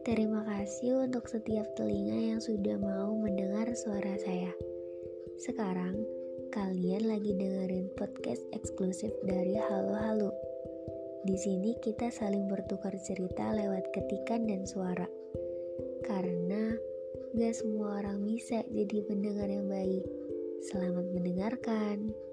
Terima kasih untuk setiap telinga yang sudah mau mendengar suara saya. Sekarang, kalian lagi dengerin podcast eksklusif dari Halo Halo. Di sini kita saling bertukar cerita lewat ketikan dan suara. Karena gak semua orang bisa jadi pendengar yang baik. Selamat mendengarkan.